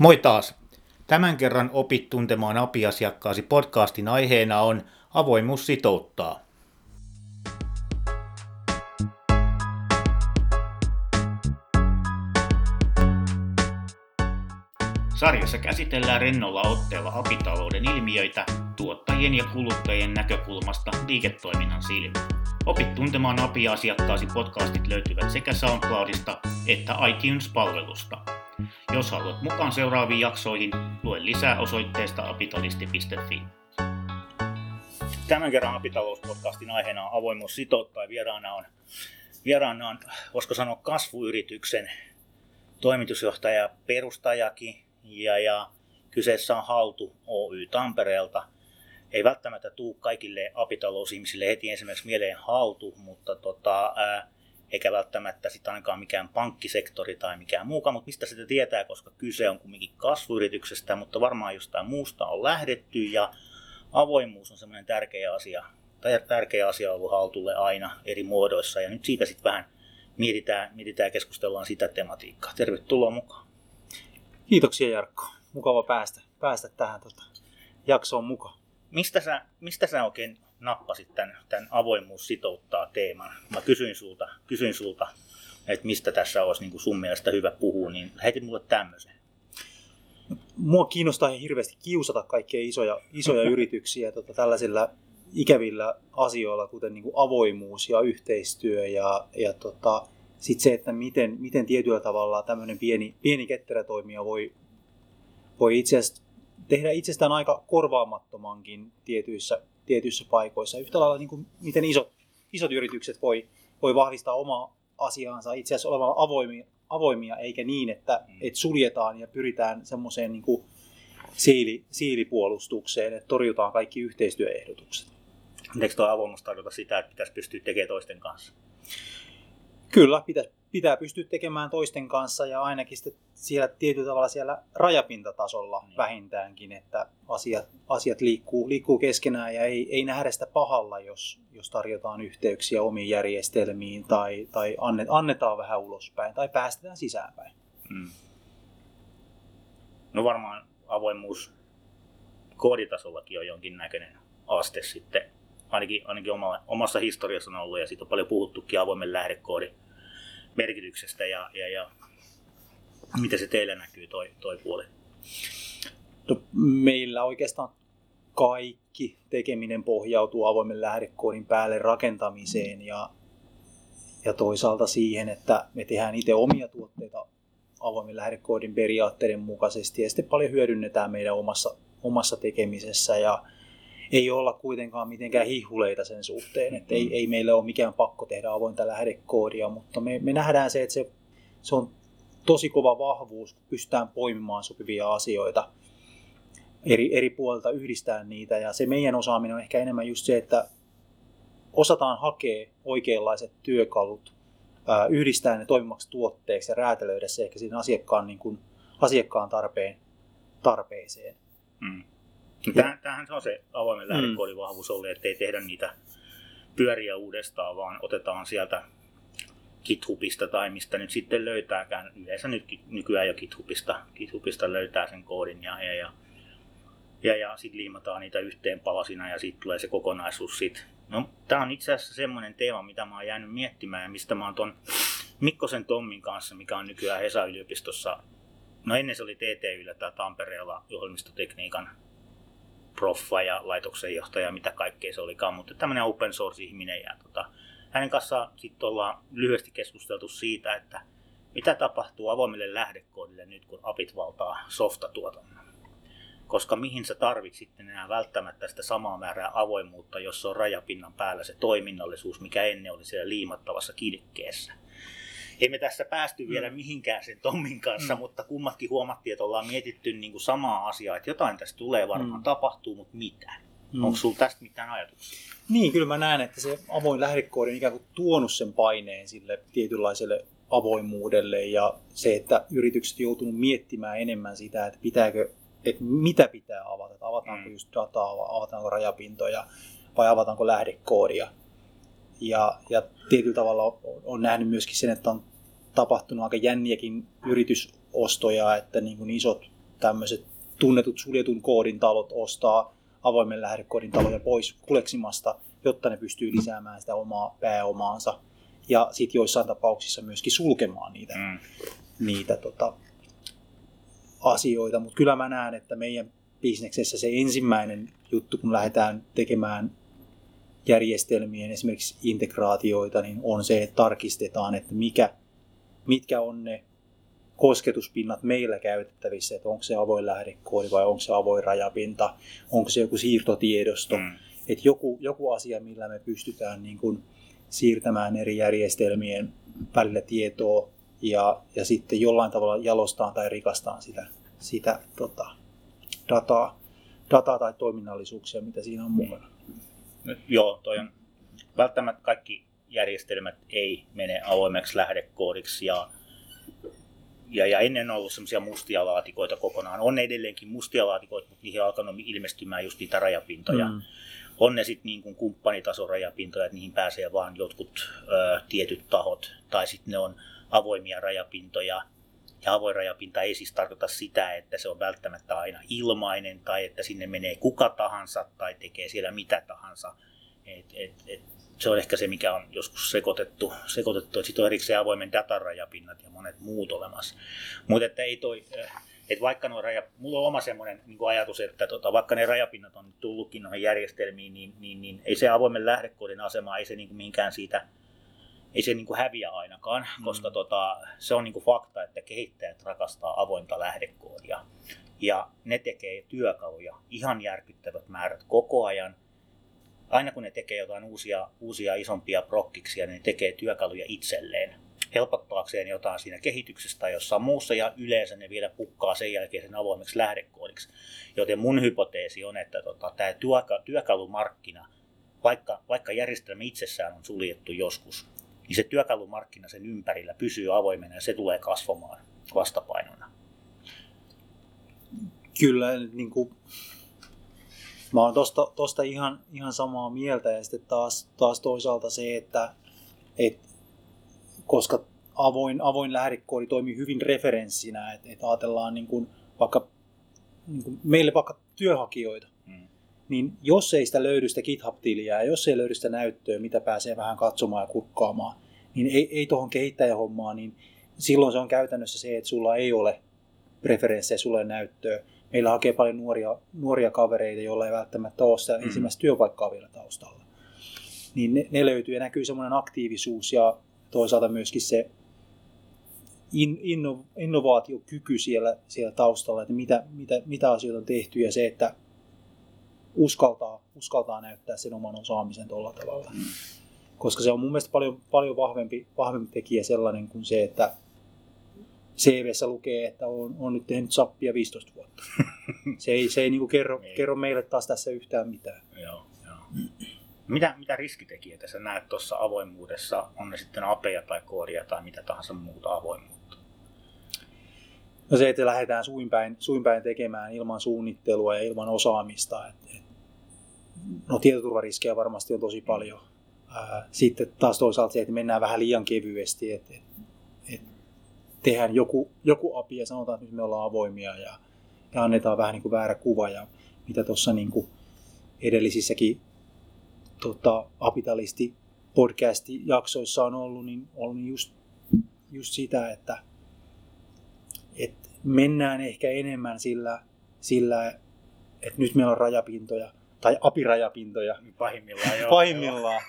Moi taas! Tämän kerran opit tuntemaan apiasiakkaasi podcastin aiheena on avoimuus sitouttaa. Sarjassa käsitellään rennolla otteella apitalouden ilmiöitä tuottajien ja kuluttajien näkökulmasta liiketoiminnan silmin. Opit tuntemaan API-asiakkaasi podcastit löytyvät sekä SoundCloudista että iTunes-palvelusta. Jos haluat mukaan seuraaviin jaksoihin, lue lisää osoitteesta apitalisti.fi. Tämän kerran Apitalouspodcastin aiheena on avoimuus sitouttaa vieraana on, vieraana on, voisiko sanoa, kasvuyrityksen toimitusjohtaja, perustajakin ja, ja kyseessä on Haltu Oy Tampereelta. Ei välttämättä tuu kaikille apitalousihmisille heti ensimmäiseksi mieleen Haltu, mutta tota, ää, eikä välttämättä sitten ainakaan mikään pankkisektori tai mikään muukaan, mutta mistä sitä tietää, koska kyse on kumminkin kasvuyrityksestä, mutta varmaan jostain muusta on lähdetty ja avoimuus on semmoinen tärkeä asia, tai tärkeä asia ollut haltulle aina eri muodoissa ja nyt siitä sitten vähän mietitään, mietitään ja keskustellaan sitä tematiikkaa. Tervetuloa mukaan. Kiitoksia Jarkko. Mukava päästä, päästä tähän tota, jaksoon mukaan. Mistä sä, mistä sä oikein nappasit tämän, tämän avoimuus sitouttaa teeman? Mä kysyin sulta, kysyin sulta että mistä tässä olisi niin kuin sun mielestä hyvä puhua, niin heitit mulle tämmöisen. Mua kiinnostaa hirveästi kiusata kaikkia isoja, isoja yrityksiä tota, tällaisilla ikävillä asioilla, kuten niin kuin avoimuus ja yhteistyö ja, ja tota, sitten se, että miten, miten tietyllä tavalla tämmöinen pieni, pieni ketterä toimija voi, voi itse asiassa tehdä itsestään aika korvaamattomankin tietyissä, tietyissä paikoissa. Yhtä lailla niin kuin miten isot, isot yritykset voi, voi vahvistaa omaa asiaansa itse asiassa olemaan avoimia, avoimia eikä niin, että, mm. että suljetaan ja pyritään semmoiseen niin kuin siili, siilipuolustukseen, että torjutaan kaikki yhteistyöehdotukset. Eikö tuo avoimuus tarkoita sitä, että pitäisi pystyä tekemään toisten kanssa? Kyllä, pitää, pitää pystyä tekemään toisten kanssa ja ainakin siellä tietyllä tavalla siellä rajapintatasolla niin. vähintäänkin, että asiat, asiat liikkuu, liikkuu keskenään ja ei, ei nähdä sitä pahalla, jos, jos tarjotaan yhteyksiä omiin järjestelmiin tai, tai annet, annetaan vähän ulospäin tai päästetään sisäänpäin. Hmm. No varmaan avoimuus kooditasollakin on jonkinnäköinen aste sitten ainakin, ainakin oma, omassa historiassa on ollut, ja siitä on paljon puhuttukin avoimen lähdekoodin merkityksestä, ja, ja, ja miten se teille näkyy toi, toi puoli? No, meillä oikeastaan kaikki tekeminen pohjautuu avoimen lähdekoodin päälle rakentamiseen ja, ja toisaalta siihen, että me tehdään itse omia tuotteita avoimen lähdekoodin periaatteiden mukaisesti ja sitten paljon hyödynnetään meidän omassa, omassa tekemisessä ja, ei olla kuitenkaan mitenkään hihuleita sen suhteen, että ei, ei meille ole mikään pakko tehdä avointa lähdekoodia, mutta me, me nähdään se, että se, se on tosi kova vahvuus, kun pystytään poimimaan sopivia asioita eri, eri puolilta, yhdistää niitä ja se meidän osaaminen on ehkä enemmän just se, että osataan hakea oikeanlaiset työkalut, yhdistää ne toimivaksi tuotteeksi ja räätälöidä se ehkä siinä asiakkaan, niin kuin, asiakkaan tarpeen, tarpeeseen. Mm. Tämähän se on se avoimen mm. lähdekoodin vahvuus ollut, että ei tehdä niitä pyöriä uudestaan, vaan otetaan sieltä GitHubista tai mistä nyt sitten löytääkään. Yleensä nyt nykyään jo GitHubista, GitHubista löytää sen koodin ja, ja, ja, ja, ja sitten liimataan niitä yhteen palasina ja sitten tulee se kokonaisuus sit. No, tämä on itse asiassa semmoinen teema, mitä mä oon jäänyt miettimään ja mistä mä oon ton Mikkosen Tommin kanssa, mikä on nykyään Hesa-yliopistossa, no ennen se oli TTYllä tai Tampereella ohjelmistotekniikan proffa ja laitoksen johtaja, mitä kaikkea se olikaan, mutta tämmöinen open source-ihminen. Ja tota, hänen kanssaan sitten ollaan lyhyesti keskusteltu siitä, että mitä tapahtuu avoimelle lähdekoodille nyt, kun apit valtaa softatuotannon. Koska mihin sä tarvit sitten enää välttämättä sitä samaa määrää avoimuutta, jos on rajapinnan päällä se toiminnallisuus, mikä ennen oli siellä liimattavassa kidekkeessä ei me tässä päästy vielä mm. mihinkään sen Tommin kanssa, mm. mutta kummatkin huomattiin, että ollaan mietitty niin kuin samaa asiaa, että jotain tästä tulee varmaan mm. tapahtuu, mutta mitä? Mm. Onko sulla tästä mitään ajatuksia? Niin, kyllä mä näen, että se avoin lähdekoodi on ikään kuin tuonut sen paineen sille tietynlaiselle avoimuudelle ja se, että yritykset joutunut miettimään enemmän sitä, että pitääkö, että mitä pitää avata, että avataanko mm. just dataa, avataanko rajapintoja vai avataanko lähdekoodia. Ja, ja tietyllä tavalla on, nähnyt myöskin sen, että on tapahtunut aika jänniäkin yritysostoja, että niin kuin isot tämmöiset tunnetut suljetun koodin talot ostaa avoimen lähdekoodin taloja pois kuleksimasta, jotta ne pystyy lisäämään sitä omaa pääomaansa ja sitten joissain tapauksissa myöskin sulkemaan niitä, mm. niitä tota, asioita. Mutta kyllä mä näen, että meidän bisneksessä se ensimmäinen juttu, kun lähdetään tekemään järjestelmien esimerkiksi integraatioita, niin on se, että tarkistetaan, että mikä, mitkä on ne kosketuspinnat meillä käytettävissä, että onko se avoin lähdekoodi vai onko se avoin rajapinta, onko se joku siirtotiedosto, mm. että joku, joku asia, millä me pystytään niin kuin siirtämään eri järjestelmien välillä tietoa ja, ja sitten jollain tavalla jalostaan tai rikastaan sitä, sitä tota, dataa, dataa tai toiminnallisuuksia, mitä siinä on mukana. Joo, toi on välttämättä kaikki järjestelmät ei mene avoimeksi lähdekoodiksi ja ja, ja ennen on ollut semmoisia mustia laatikoita kokonaan. On edelleenkin mustia laatikoita, mutta niihin on alkanut ilmestymään just niitä rajapintoja. Mm. On ne sitten niin kumppanitason rajapintoja, että niihin pääsee vaan jotkut ö, tietyt tahot. Tai sitten ne on avoimia rajapintoja. Ja avoin rajapinta ei siis tarkoita sitä, että se on välttämättä aina ilmainen tai että sinne menee kuka tahansa tai tekee siellä mitä tahansa. Et, et, et se on ehkä se, mikä on joskus sekoitettu, sekoitettu että sitten on erikseen avoimen datarajapinnat ja monet muut olemassa. Mutta että ei toi, eh, että vaikka nuo raja, mulla on oma semmoinen niin ajatus, että tota, vaikka ne rajapinnat on tullutkin noihin järjestelmiin, niin, niin, niin ei se avoimen lähdekoodin asema, ei se niin minkään siitä, ei se niin kuin häviä ainakaan, mm. koska tota, se on niin kuin fakta, että kehittäjät rakastaa avointa lähdekoodia. Ja ne tekee työkaluja ihan järkyttävät määrät koko ajan – aina kun ne tekee jotain uusia, uusia isompia prokkiksia, niin ne tekee työkaluja itselleen helpottaakseen jotain siinä kehityksessä tai jossain muussa, ja yleensä ne vielä pukkaa sen jälkeen sen avoimeksi lähdekoodiksi. Joten mun hypoteesi on, että tota, tämä työkalumarkkina, vaikka, vaikka järjestelmä itsessään on suljettu joskus, niin se työkalumarkkina sen ympärillä pysyy avoimena ja se tulee kasvamaan vastapainona. Kyllä, niin kuin Mä oon tosta, tosta ihan, ihan samaa mieltä ja sitten taas, taas toisaalta se, että et, koska avoin, avoin lähdekoodi toimii hyvin referenssinä, että et ajatellaan niin kuin vaikka niin kuin meille vaikka työhakijoita. Niin jos ei sitä löydy sitä GitHub-tiliä ja jos ei löydy sitä näyttöä, mitä pääsee vähän katsomaan ja kurkkaamaan, niin ei, ei tuohon kehittäjähommaan, niin silloin se on käytännössä se, että sulla ei ole preferenssejä, sulla ei näyttöä, meillä hakee paljon nuoria, nuoria kavereita, joilla ei välttämättä ole sitä mm. ensimmäistä työpaikkaa vielä taustalla. Niin ne, ne löytyy ja näkyy semmoinen aktiivisuus ja toisaalta myöskin se in, inno, innovaatiokyky siellä, siellä taustalla, että mitä, mitä, mitä asioita on tehty ja se, että uskaltaa, uskaltaa näyttää sen oman osaamisen tuolla tavalla. Mm. Koska se on mun mielestä paljon, paljon vahvempi, vahvempi tekijä sellainen kuin se, että CVssä lukee, että on, on nyt tehnyt sappia 15 vuotta. Se ei, se ei niin kerro, ei. kerro meille taas tässä yhtään mitään. Joo, joo. Mitä, mitä riskitekijöitä sä näet tuossa avoimuudessa? On ne sitten apeja tai koodia tai mitä tahansa muuta avoimuutta? No se, että lähdetään suinpäin, suinpäin tekemään ilman suunnittelua ja ilman osaamista. Et, et, no tietoturvariskejä varmasti on tosi paljon. Sitten taas toisaalta se, että mennään vähän liian kevyesti. Et, et, et tehdään joku, joku API ja sanotaan, että nyt me ollaan avoimia ja, ja annetaan vähän niin kuin väärä kuva. Ja mitä tuossa niin kuin edellisissäkin tota, Apitalisti podcast-jaksoissa on ollut, niin on just, just sitä, että, että mennään ehkä enemmän sillä, sillä, että nyt meillä on rajapintoja, tai apirajapintoja. Pahimmillaan, joo. Pahimmillaan.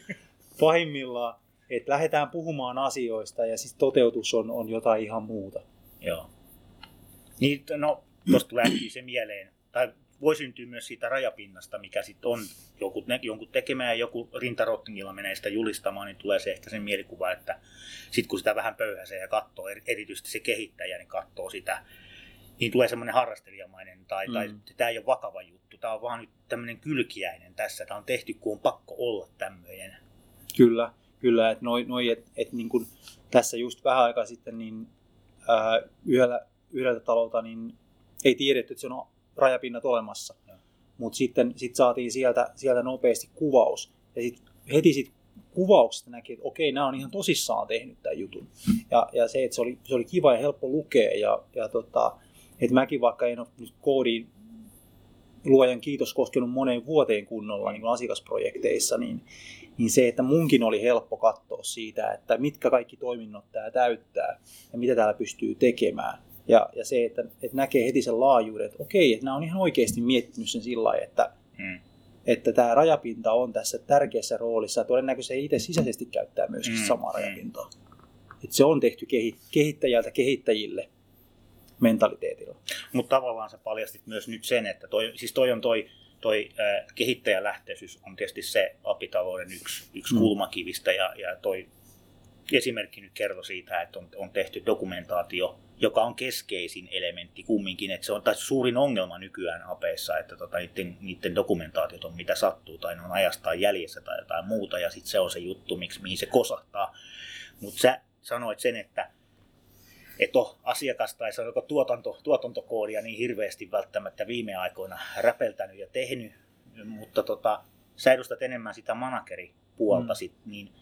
Pahimmillaan että lähdetään puhumaan asioista ja siis toteutus on, on jotain ihan muuta. Joo. Niin, no, tuosta tulee se mieleen, tai voi syntyä myös siitä rajapinnasta, mikä sitten on joku, jonkun tekemä ja joku rintarottingilla menee sitä julistamaan, niin tulee se ehkä sen mielikuva, että sitten kun sitä vähän pöyhäsee ja katsoo, erityisesti se kehittäjä, niin katsoo sitä, niin tulee semmoinen harrastelijamainen, tai, mm. tai tämä ei ole vakava juttu, tämä on vaan nyt tämmöinen kylkiäinen tässä, tämä on tehty, kun on pakko olla tämmöinen. Kyllä, kyllä, että noi, noi et, et niin kuin tässä just vähän aikaa sitten niin ää, yhdellä, yhdeltä talolta niin ei tiedetty, että se on rajapinnat olemassa. Mutta sitten sit saatiin sieltä, sieltä nopeasti kuvaus. Ja sitten heti sit kuvauksesta näki, että okei, nämä on ihan tosissaan tehnyt tämän jutun. Ja, ja se, että se oli, se oli kiva ja helppo lukea ja, ja tota, että mäkin vaikka en ole nyt koodiin luojan kiitos koskenut moneen vuoteen kunnolla niin asiakasprojekteissa, niin, niin se, että munkin oli helppo katsoa siitä, että mitkä kaikki toiminnot tämä täyttää ja mitä täällä pystyy tekemään. Ja, ja se, että, että näkee heti sen laajuuden, että okei, että nämä on ihan oikeasti miettinyt sen sillä lailla, että, hmm. että tämä rajapinta on tässä tärkeässä roolissa. Todennäköisesti itse sisäisesti käyttää myöskin hmm. samaa hmm. rajapintaa. Että se on tehty kehittäjältä kehittäjille mentaliteetilla. Mutta tavallaan sä paljastit myös nyt sen, että toi, siis toi on toi, toi äh, kehittäjälähtöisyys on tietysti se apitalouden yksi, yksi mm. kulmakivistä ja, ja toi esimerkki nyt kertoi siitä, että on, on tehty dokumentaatio, joka on keskeisin elementti kumminkin, että se on tai suurin ongelma nykyään apeissa, että tota, niiden, niiden dokumentaatiot on mitä sattuu tai ne on ajastaan jäljessä tai jotain muuta ja sitten se on se juttu, miksi, mihin se kosahtaa. Mutta sä sanoit sen, että et ole asiakas tai sanoko tuotanto, tuotantokoodia niin hirveästi välttämättä viime aikoina räpeltänyt ja tehnyt, mutta tota, sä edustat enemmän sitä manageripuolta, mm. sit, niin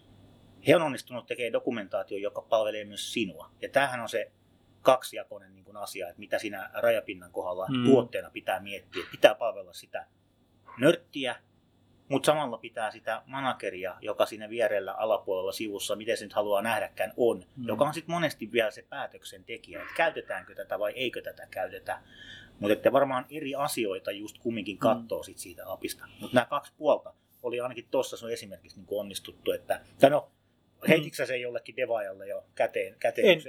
he on onnistunut tekemään dokumentaatio, joka palvelee myös sinua. Ja tämähän on se kaksijakoinen niin kuin asia, että mitä siinä rajapinnan kohdalla mm. tuotteena pitää miettiä. Pitää palvella sitä nörttiä, mutta samalla pitää sitä manageria, joka siinä vierellä alapuolella sivussa, miten se nyt haluaa nähdäkään, on, mm. joka on sitten monesti vielä se päätöksentekijä, että käytetäänkö tätä vai eikö tätä käytetä. Mutta että varmaan eri asioita just kumminkin katsoo mm. sit siitä apista. Mutta nämä kaksi puolta oli ainakin tuossa sun esimerkiksi niin onnistuttu, että, tai no, Heititkö se jollekin devaajalle jo käteen? käteen en,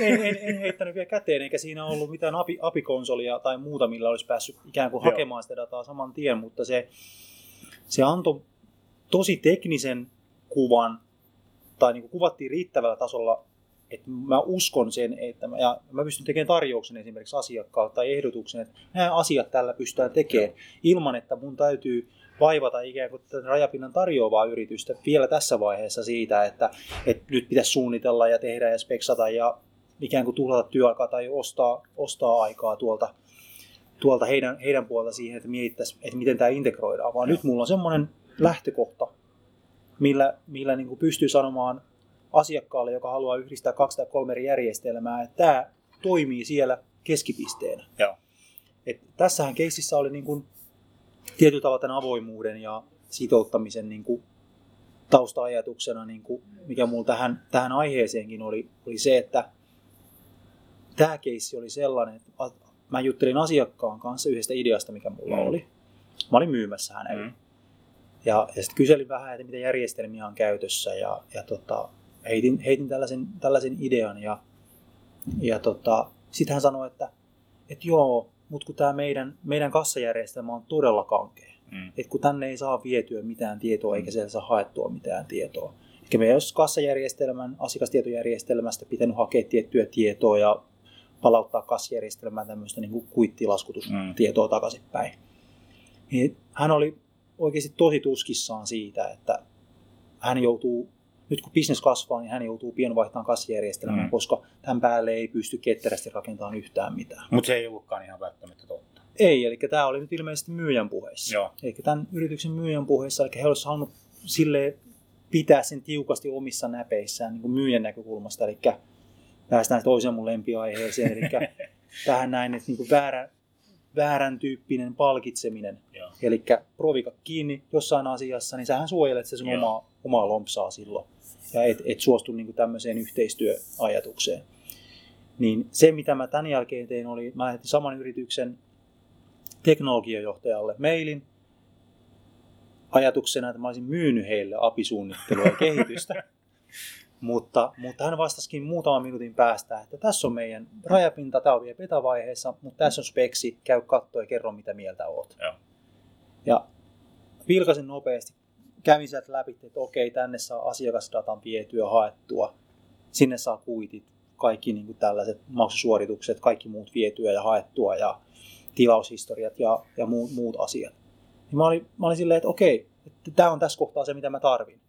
en, en, en, heittänyt vielä käteen, eikä siinä ollut mitään api, apikonsolia tai muuta, millä olisi päässyt ikään kuin hakemaan sitä dataa saman tien, mutta se, se antoi tosi teknisen kuvan, tai niin kuin kuvattiin riittävällä tasolla, että mä uskon sen, että mä, ja mä pystyn tekemään tarjouksen esimerkiksi asiakkaalle tai ehdotuksen, että nämä asiat tällä pystytään tekemään ilman, että mun täytyy vaivata ikään kuin tämän rajapinnan tarjoavaa yritystä vielä tässä vaiheessa siitä, että, että nyt pitäisi suunnitella ja tehdä ja speksata ja ikään kuin tuhlata työaikaa tai ostaa, ostaa aikaa tuolta, tuolta heidän, heidän puolta siihen, että mietittäisiin, että miten tämä integroidaan, vaan nyt mulla on semmoinen lähtökohta, millä, millä niin kuin pystyy sanomaan asiakkaalle, joka haluaa yhdistää kaksi tai kolme eri järjestelmää, että tämä toimii siellä keskipisteenä. Joo. Et tässähän keississä oli niin kuin tietyllä tavalla tämän avoimuuden ja sitouttamisen niin kuin tausta-ajatuksena, niin kuin, mikä mulla tähän, tähän aiheeseenkin oli, oli se, että tämä keissi oli sellainen, että mä juttelin asiakkaan kanssa yhdestä ideasta, mikä mulla mm. oli. Mä olin myymässä hänelle. Mm. Ja, ja sitten kyselin vähän, että mitä järjestelmiä on käytössä ja, ja tota, heitin, heitin tällaisen, tällaisen idean ja, ja tota, sitten hän sanoi, että, että joo, mutta kun tämä meidän, meidän kassajärjestelmä on todella kankea, mm. että kun tänne ei saa vietyä mitään tietoa eikä siellä saa haettua mitään tietoa. Eli me jos kassajärjestelmän, asiakastietojärjestelmästä pitänyt hakea tiettyä tietoa ja palauttaa kassajärjestelmään tämmöistä niin kuin kuittilaskutustietoa mm. takaisinpäin. Niin hän oli oikeasti tosi tuskissaan siitä, että hän joutuu, nyt kun bisnes kasvaa, niin hän joutuu pian vaihtamaan mm. koska tämän päälle ei pysty ketterästi rakentamaan yhtään mitään. Mutta se ei ollutkaan ihan välttämättä totta. Ei, eli tämä oli nyt ilmeisesti myyjän puheessa. Joo. Eli tämän yrityksen myyjän puheessa, eli he olisivat halunnut sille pitää sen tiukasti omissa näpeissään niin kuin myyjän näkökulmasta, eli päästään toiseen mun lempiaiheeseen, eli tähän näin, että niin kuin väärä, väärän tyyppinen palkitseminen. Eli provika kiinni jossain asiassa, niin sähän suojelet se sun omaa, omaa lompsaa silloin. Ja et, et suostu niin kuin tämmöiseen yhteistyöajatukseen. Niin se, mitä mä tämän jälkeen tein, oli, mä lähetin saman yrityksen teknologiajohtajalle mailin ajatuksena, että mä olisin myynyt heille apisuunnittelua ja kehitystä. Mutta, mutta hän vastasikin muutaman minuutin päästä, että tässä on meidän rajapinta, tämä on vielä beta-vaiheessa, mutta tässä on speksi, käy katto ja kerro mitä mieltä oot. Joo. Ja vilkasin nopeasti, kävin sieltä läpi, että okei, tänne saa asiakasdatan vietyä, haettua, sinne saa kuitit, kaikki niin kuin tällaiset maksusuoritukset, kaikki muut vietyä ja haettua ja tilaushistoriat ja, ja muut, muut asiat. Ja mä, olin, mä olin silleen, että okei, että tämä on tässä kohtaa se, mitä mä tarvin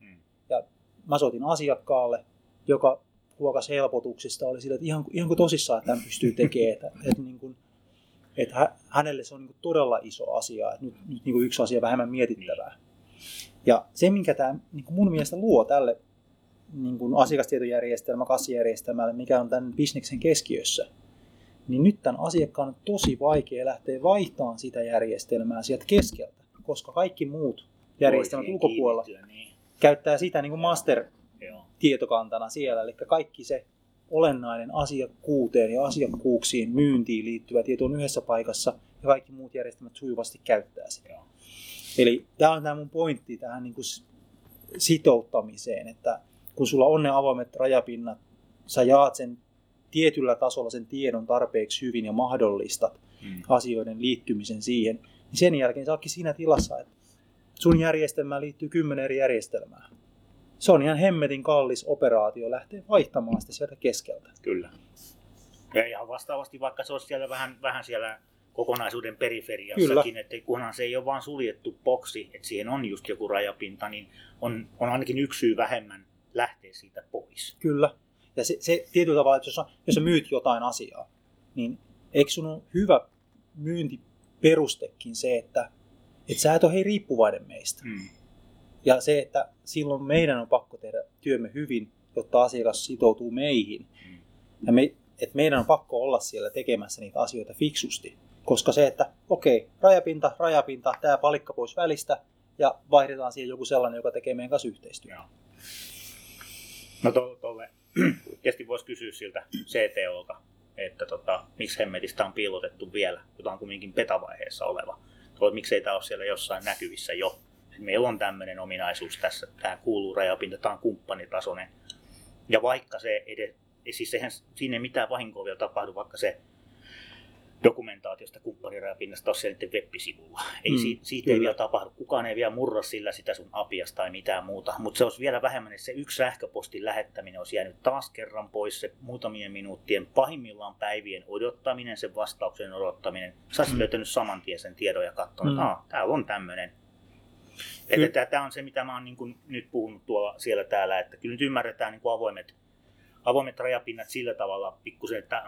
mä soitin asiakkaalle, joka huokas helpotuksista, oli sille, että ihan, ihan kuin tosissaan, että hän pystyy tekemään, että, että, niin kuin, että hänelle se on niin kuin todella iso asia, että nyt, nyt niin kuin yksi asia vähemmän mietittävää. Ja se, minkä tämä niin mun mielestä luo tälle niin kuin asiakastietojärjestelmä, kassijärjestelmälle, mikä on tämän bisneksen keskiössä, niin nyt tämän asiakkaan on tosi vaikea lähteä vaihtamaan sitä järjestelmää sieltä keskeltä, koska kaikki muut järjestelmät ulkopuolella niin. käyttää sitä niin kuin master-tietokantana siellä, eli kaikki se olennainen asiakkuuteen ja asiakkuuksiin myyntiin liittyvä tieto on yhdessä paikassa ja kaikki muut järjestelmät sujuvasti käyttää sitä. Joo. Eli tämä on tämä mun pointti tähän niin kuin sitouttamiseen, että kun sulla on ne avoimet rajapinnat, sä jaat sen tietyllä tasolla sen tiedon tarpeeksi hyvin ja mahdollistat mm. asioiden liittymisen siihen, niin sen jälkeen sä ootkin siinä tilassa, että sun järjestelmään liittyy kymmenen eri järjestelmää. Se on ihan hemmetin kallis operaatio lähteä vaihtamaan sitä sieltä keskeltä. Kyllä. Ja ihan vastaavasti, vaikka se olisi siellä vähän, vähän siellä kokonaisuuden periferiassakin, Kyllä. että kunhan se ei ole vain suljettu boksi, että siihen on just joku rajapinta, niin on, on ainakin yksi syy vähemmän lähteä siitä pois. Kyllä. Ja se, se tietyllä tavalla, että jos, jos sä myyt jotain asiaa, niin eikö sun ole hyvä myyntiperustekin se, että, että sä et ole hei riippuvainen meistä. Mm. Ja se, että silloin meidän on pakko tehdä työmme hyvin, jotta asiakas sitoutuu meihin. Mm. Ja me, että meidän on pakko olla siellä tekemässä niitä asioita fiksusti. Koska se, että okei, rajapinta, rajapinta, tämä palikka pois välistä ja vaihdetaan siihen joku sellainen, joka tekee meidän kanssa yhteistyötä. No to, tolle, tietysti voisi kysyä siltä CTOlta, että tota, miksi hemmetistä on piilotettu vielä, jota on kumminkin petavaiheessa oleva. Tuo, miksei tämä ole siellä jossain näkyvissä jo. Meillä on tämmöinen ominaisuus tässä, tämä kuuluu rajapinta, tämä on kumppanitasoinen. Ja vaikka se edes, siis sehän, siinä ei mitään vahinkoa vielä tapahdu, vaikka se dokumentaatiosta kumppanirajapinnasta ole siellä web-sivulla. Ei, mm, siitä, siitä ei vielä tapahdu. Kukaan ei vielä murra sillä sitä sun apiasta tai mitään muuta. Mutta se olisi vielä vähemmän, että se yksi sähköpostin lähettäminen olisi jäänyt taas kerran pois. Se muutamien minuuttien, pahimmillaan päivien odottaminen, sen vastauksen odottaminen. Sä olisit mm. löytänyt saman tien sen tiedon ja katsonut, mm. että täällä on tämmöinen. Tämä on se, mitä mä oon niin nyt puhunut tuolla siellä täällä, että kyllä nyt ymmärretään niin avoimet, avoimet rajapinnat sillä tavalla pikkusen, että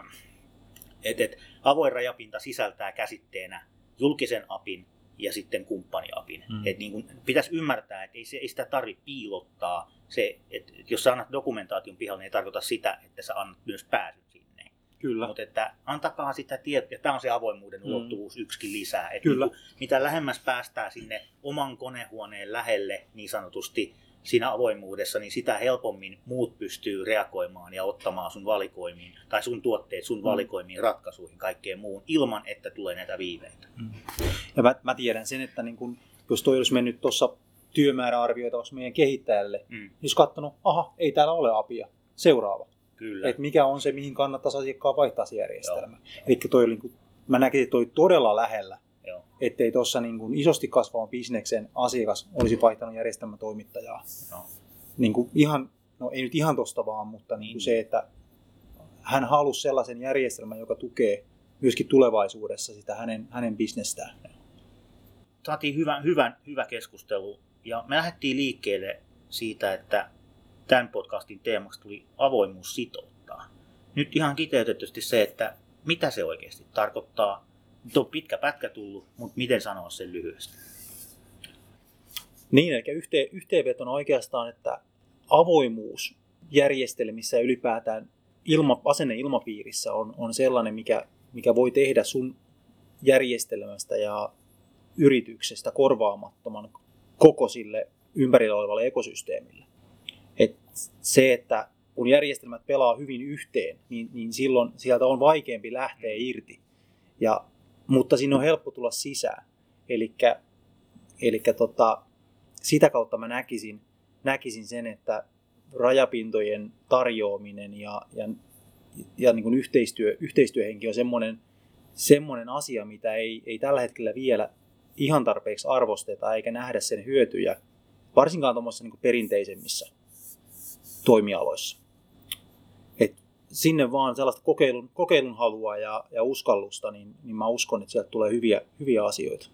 et, et, avoin rajapinta sisältää käsitteenä julkisen apin ja sitten kumppaniapin. Mm. Et niin kun, pitäisi ymmärtää, että ei, se, ei sitä tarvitse piilottaa. Se, et, jos sä annat dokumentaation pihalle, niin ei tarkoita sitä, että sä annat myös pääsyn sinne. Kyllä. Mutta että antakaa sitä tietoa, ja tämä on se avoimuuden mm. ulottuvuus yksikin lisää. Et Kyllä. Niin kun, mitä lähemmäs päästään sinne oman konehuoneen lähelle niin sanotusti, siinä avoimuudessa, niin sitä helpommin muut pystyy reagoimaan ja ottamaan sun valikoimiin, tai sun tuotteet sun mm. valikoimiin, ratkaisuihin, kaikkeen muun, ilman että tulee näitä viiveitä. Mm. Ja mä, mä tiedän sen, että niin kun, jos toi olisi mennyt tuossa työmääräarvioitavaksi meidän kehittäjälle, mm. niin olisi katsonut, aha, ei täällä ole apia, seuraava. Kyllä. Et mikä on se, mihin kannattaisi asiakkaan vaihtaa se järjestelmä. Eli toi, niin kun, mä näkisin, että toi todella lähellä ettei tuossa niin kuin isosti kasvavan bisneksen asiakas olisi vaihtanut järjestelmätoimittajaa. No. Niin kuin ihan, no ei nyt ihan tosta vaan, mutta niin kuin se, että hän halusi sellaisen järjestelmän, joka tukee myöskin tulevaisuudessa sitä hänen, hänen bisnestään. Saatiin hyvä, hyvä, hyvä keskustelu ja me lähdettiin liikkeelle siitä, että tämän podcastin teemaksi tuli avoimuus sitouttaa. Nyt ihan kiteytetysti se, että mitä se oikeasti tarkoittaa, nyt on pitkä pätkä tullut, mutta miten sanoa sen lyhyesti? Niin, eli yhteen, yhteenvetona oikeastaan, että avoimuus järjestelmissä ja ylipäätään ilma, asenneilmapiirissä on, on sellainen, mikä, mikä voi tehdä sun järjestelmästä ja yrityksestä korvaamattoman koko sille ympärillä olevalle ekosysteemille. Et se, että kun järjestelmät pelaa hyvin yhteen, niin, niin silloin sieltä on vaikeampi lähteä irti. Ja mutta siinä on helppo tulla sisään. Eli tota, sitä kautta mä näkisin, näkisin sen, että rajapintojen tarjoaminen ja, ja, ja niin kuin yhteistyö, yhteistyöhenki on semmoinen, semmoinen asia, mitä ei, ei tällä hetkellä vielä ihan tarpeeksi arvosteta eikä nähdä sen hyötyjä, varsinkaan tuommoisissa niin perinteisemmissä toimialoissa sinne vaan sellaista kokeilun, kokeilun halua ja, ja uskallusta, niin, niin mä uskon, että sieltä tulee hyviä, hyviä asioita.